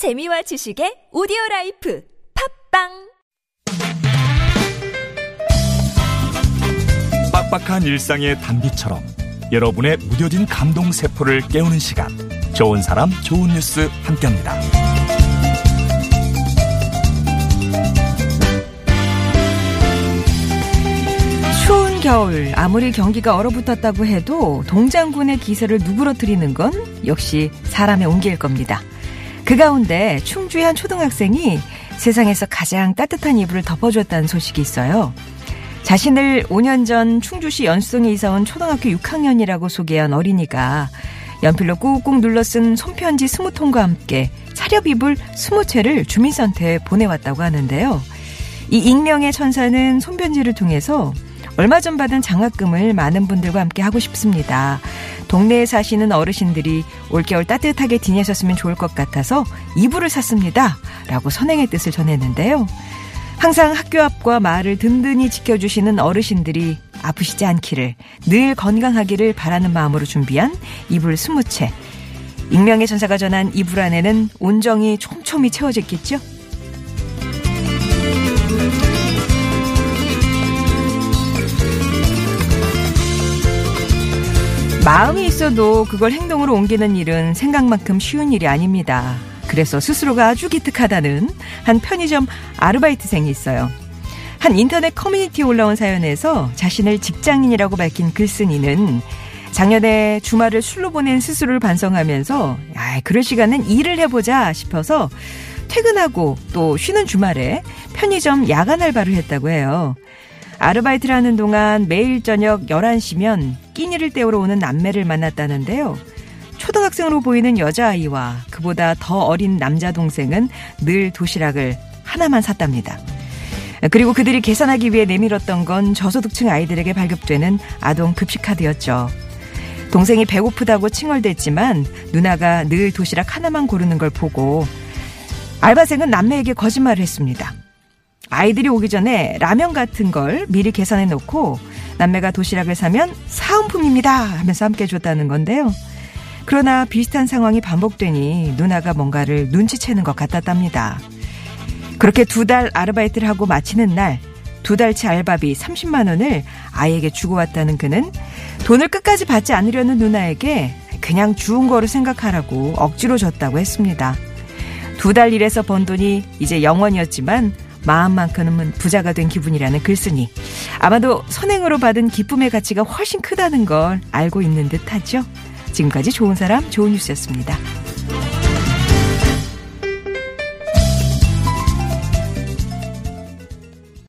재미와 지식의 오디오 라이프 팟빵 빡빡한 일상의 단비처럼 여러분의 무뎌진 감동 세포를 깨우는 시간 좋은 사람 좋은 뉴스 함께합니다. 추운 겨울 아무리 경기가 얼어붙었다고 해도 동장군의 기세를 누그러뜨리는 건 역시 사람의 온기일 겁니다. 그 가운데 충주의 한 초등학생이 세상에서 가장 따뜻한 이불을 덮어줬다는 소식이 있어요. 자신을 5년 전 충주시 연수동에 이사온 초등학교 6학년이라고 소개한 어린이가 연필로 꾹꾹 눌러 쓴 손편지 20통과 함께 차렵 이불 20채를 주민센터에 보내왔다고 하는데요. 이 익명의 천사는 손편지를 통해서 얼마 전 받은 장학금을 많은 분들과 함께 하고 싶습니다. 동네에 사시는 어르신들이 올겨울 따뜻하게 지내셨으면 좋을 것 같아서 이불을 샀습니다. 라고 선행의 뜻을 전했는데요. 항상 학교 앞과 마을을 든든히 지켜주시는 어르신들이 아프시지 않기를 늘 건강하기를 바라는 마음으로 준비한 이불 20채. 익명의 전사가 전한 이불 안에는 온정이 촘촘히 채워졌겠죠? 마음이 있어도 그걸 행동으로 옮기는 일은 생각만큼 쉬운 일이 아닙니다. 그래서 스스로가 아주 기특하다는 한 편의점 아르바이트생이 있어요. 한 인터넷 커뮤니티에 올라온 사연에서 자신을 직장인이라고 밝힌 글쓴이는 작년에 주말을 술로 보낸 스스로를 반성하면서 아, 그럴 시간은 일을 해보자 싶어서 퇴근하고 또 쉬는 주말에 편의점 야간 알바를 했다고 해요. 아르바이트를 하는 동안 매일 저녁 11시면 끼니를 때우러 오는 남매를 만났다는데요. 초등학생으로 보이는 여자아이와 그보다 더 어린 남자 동생은 늘 도시락을 하나만 샀답니다. 그리고 그들이 계산하기 위해 내밀었던 건 저소득층 아이들에게 발급되는 아동 급식카드였죠. 동생이 배고프다고 칭얼댔지만 누나가 늘 도시락 하나만 고르는 걸 보고 알바생은 남매에게 거짓말을 했습니다. 아이들이 오기 전에 라면 같은 걸 미리 계산해 놓고 남매가 도시락을 사면 사은품입니다 하면서 함께 줬다는 건데요. 그러나 비슷한 상황이 반복되니 누나가 뭔가를 눈치채는 것 같았답니다. 그렇게 두 달 아르바이트를 하고 마치는 날 두 달치 알바비 30만 원을 아이에게 주고 왔다는 그는 돈을 끝까지 받지 않으려는 누나에게 그냥 주운 거로 생각하라고 억지로 줬다고 했습니다. 두 달 일해서 번 돈이 이제 영원이었지만 마음만큼은 부자가 된 기분이라는 글쓴이. 아마도 선행으로 받은 기쁨의 가치가 훨씬 크다는 걸 알고 있는 듯 하죠. 지금까지 좋은 사람, 좋은 뉴스였습니다.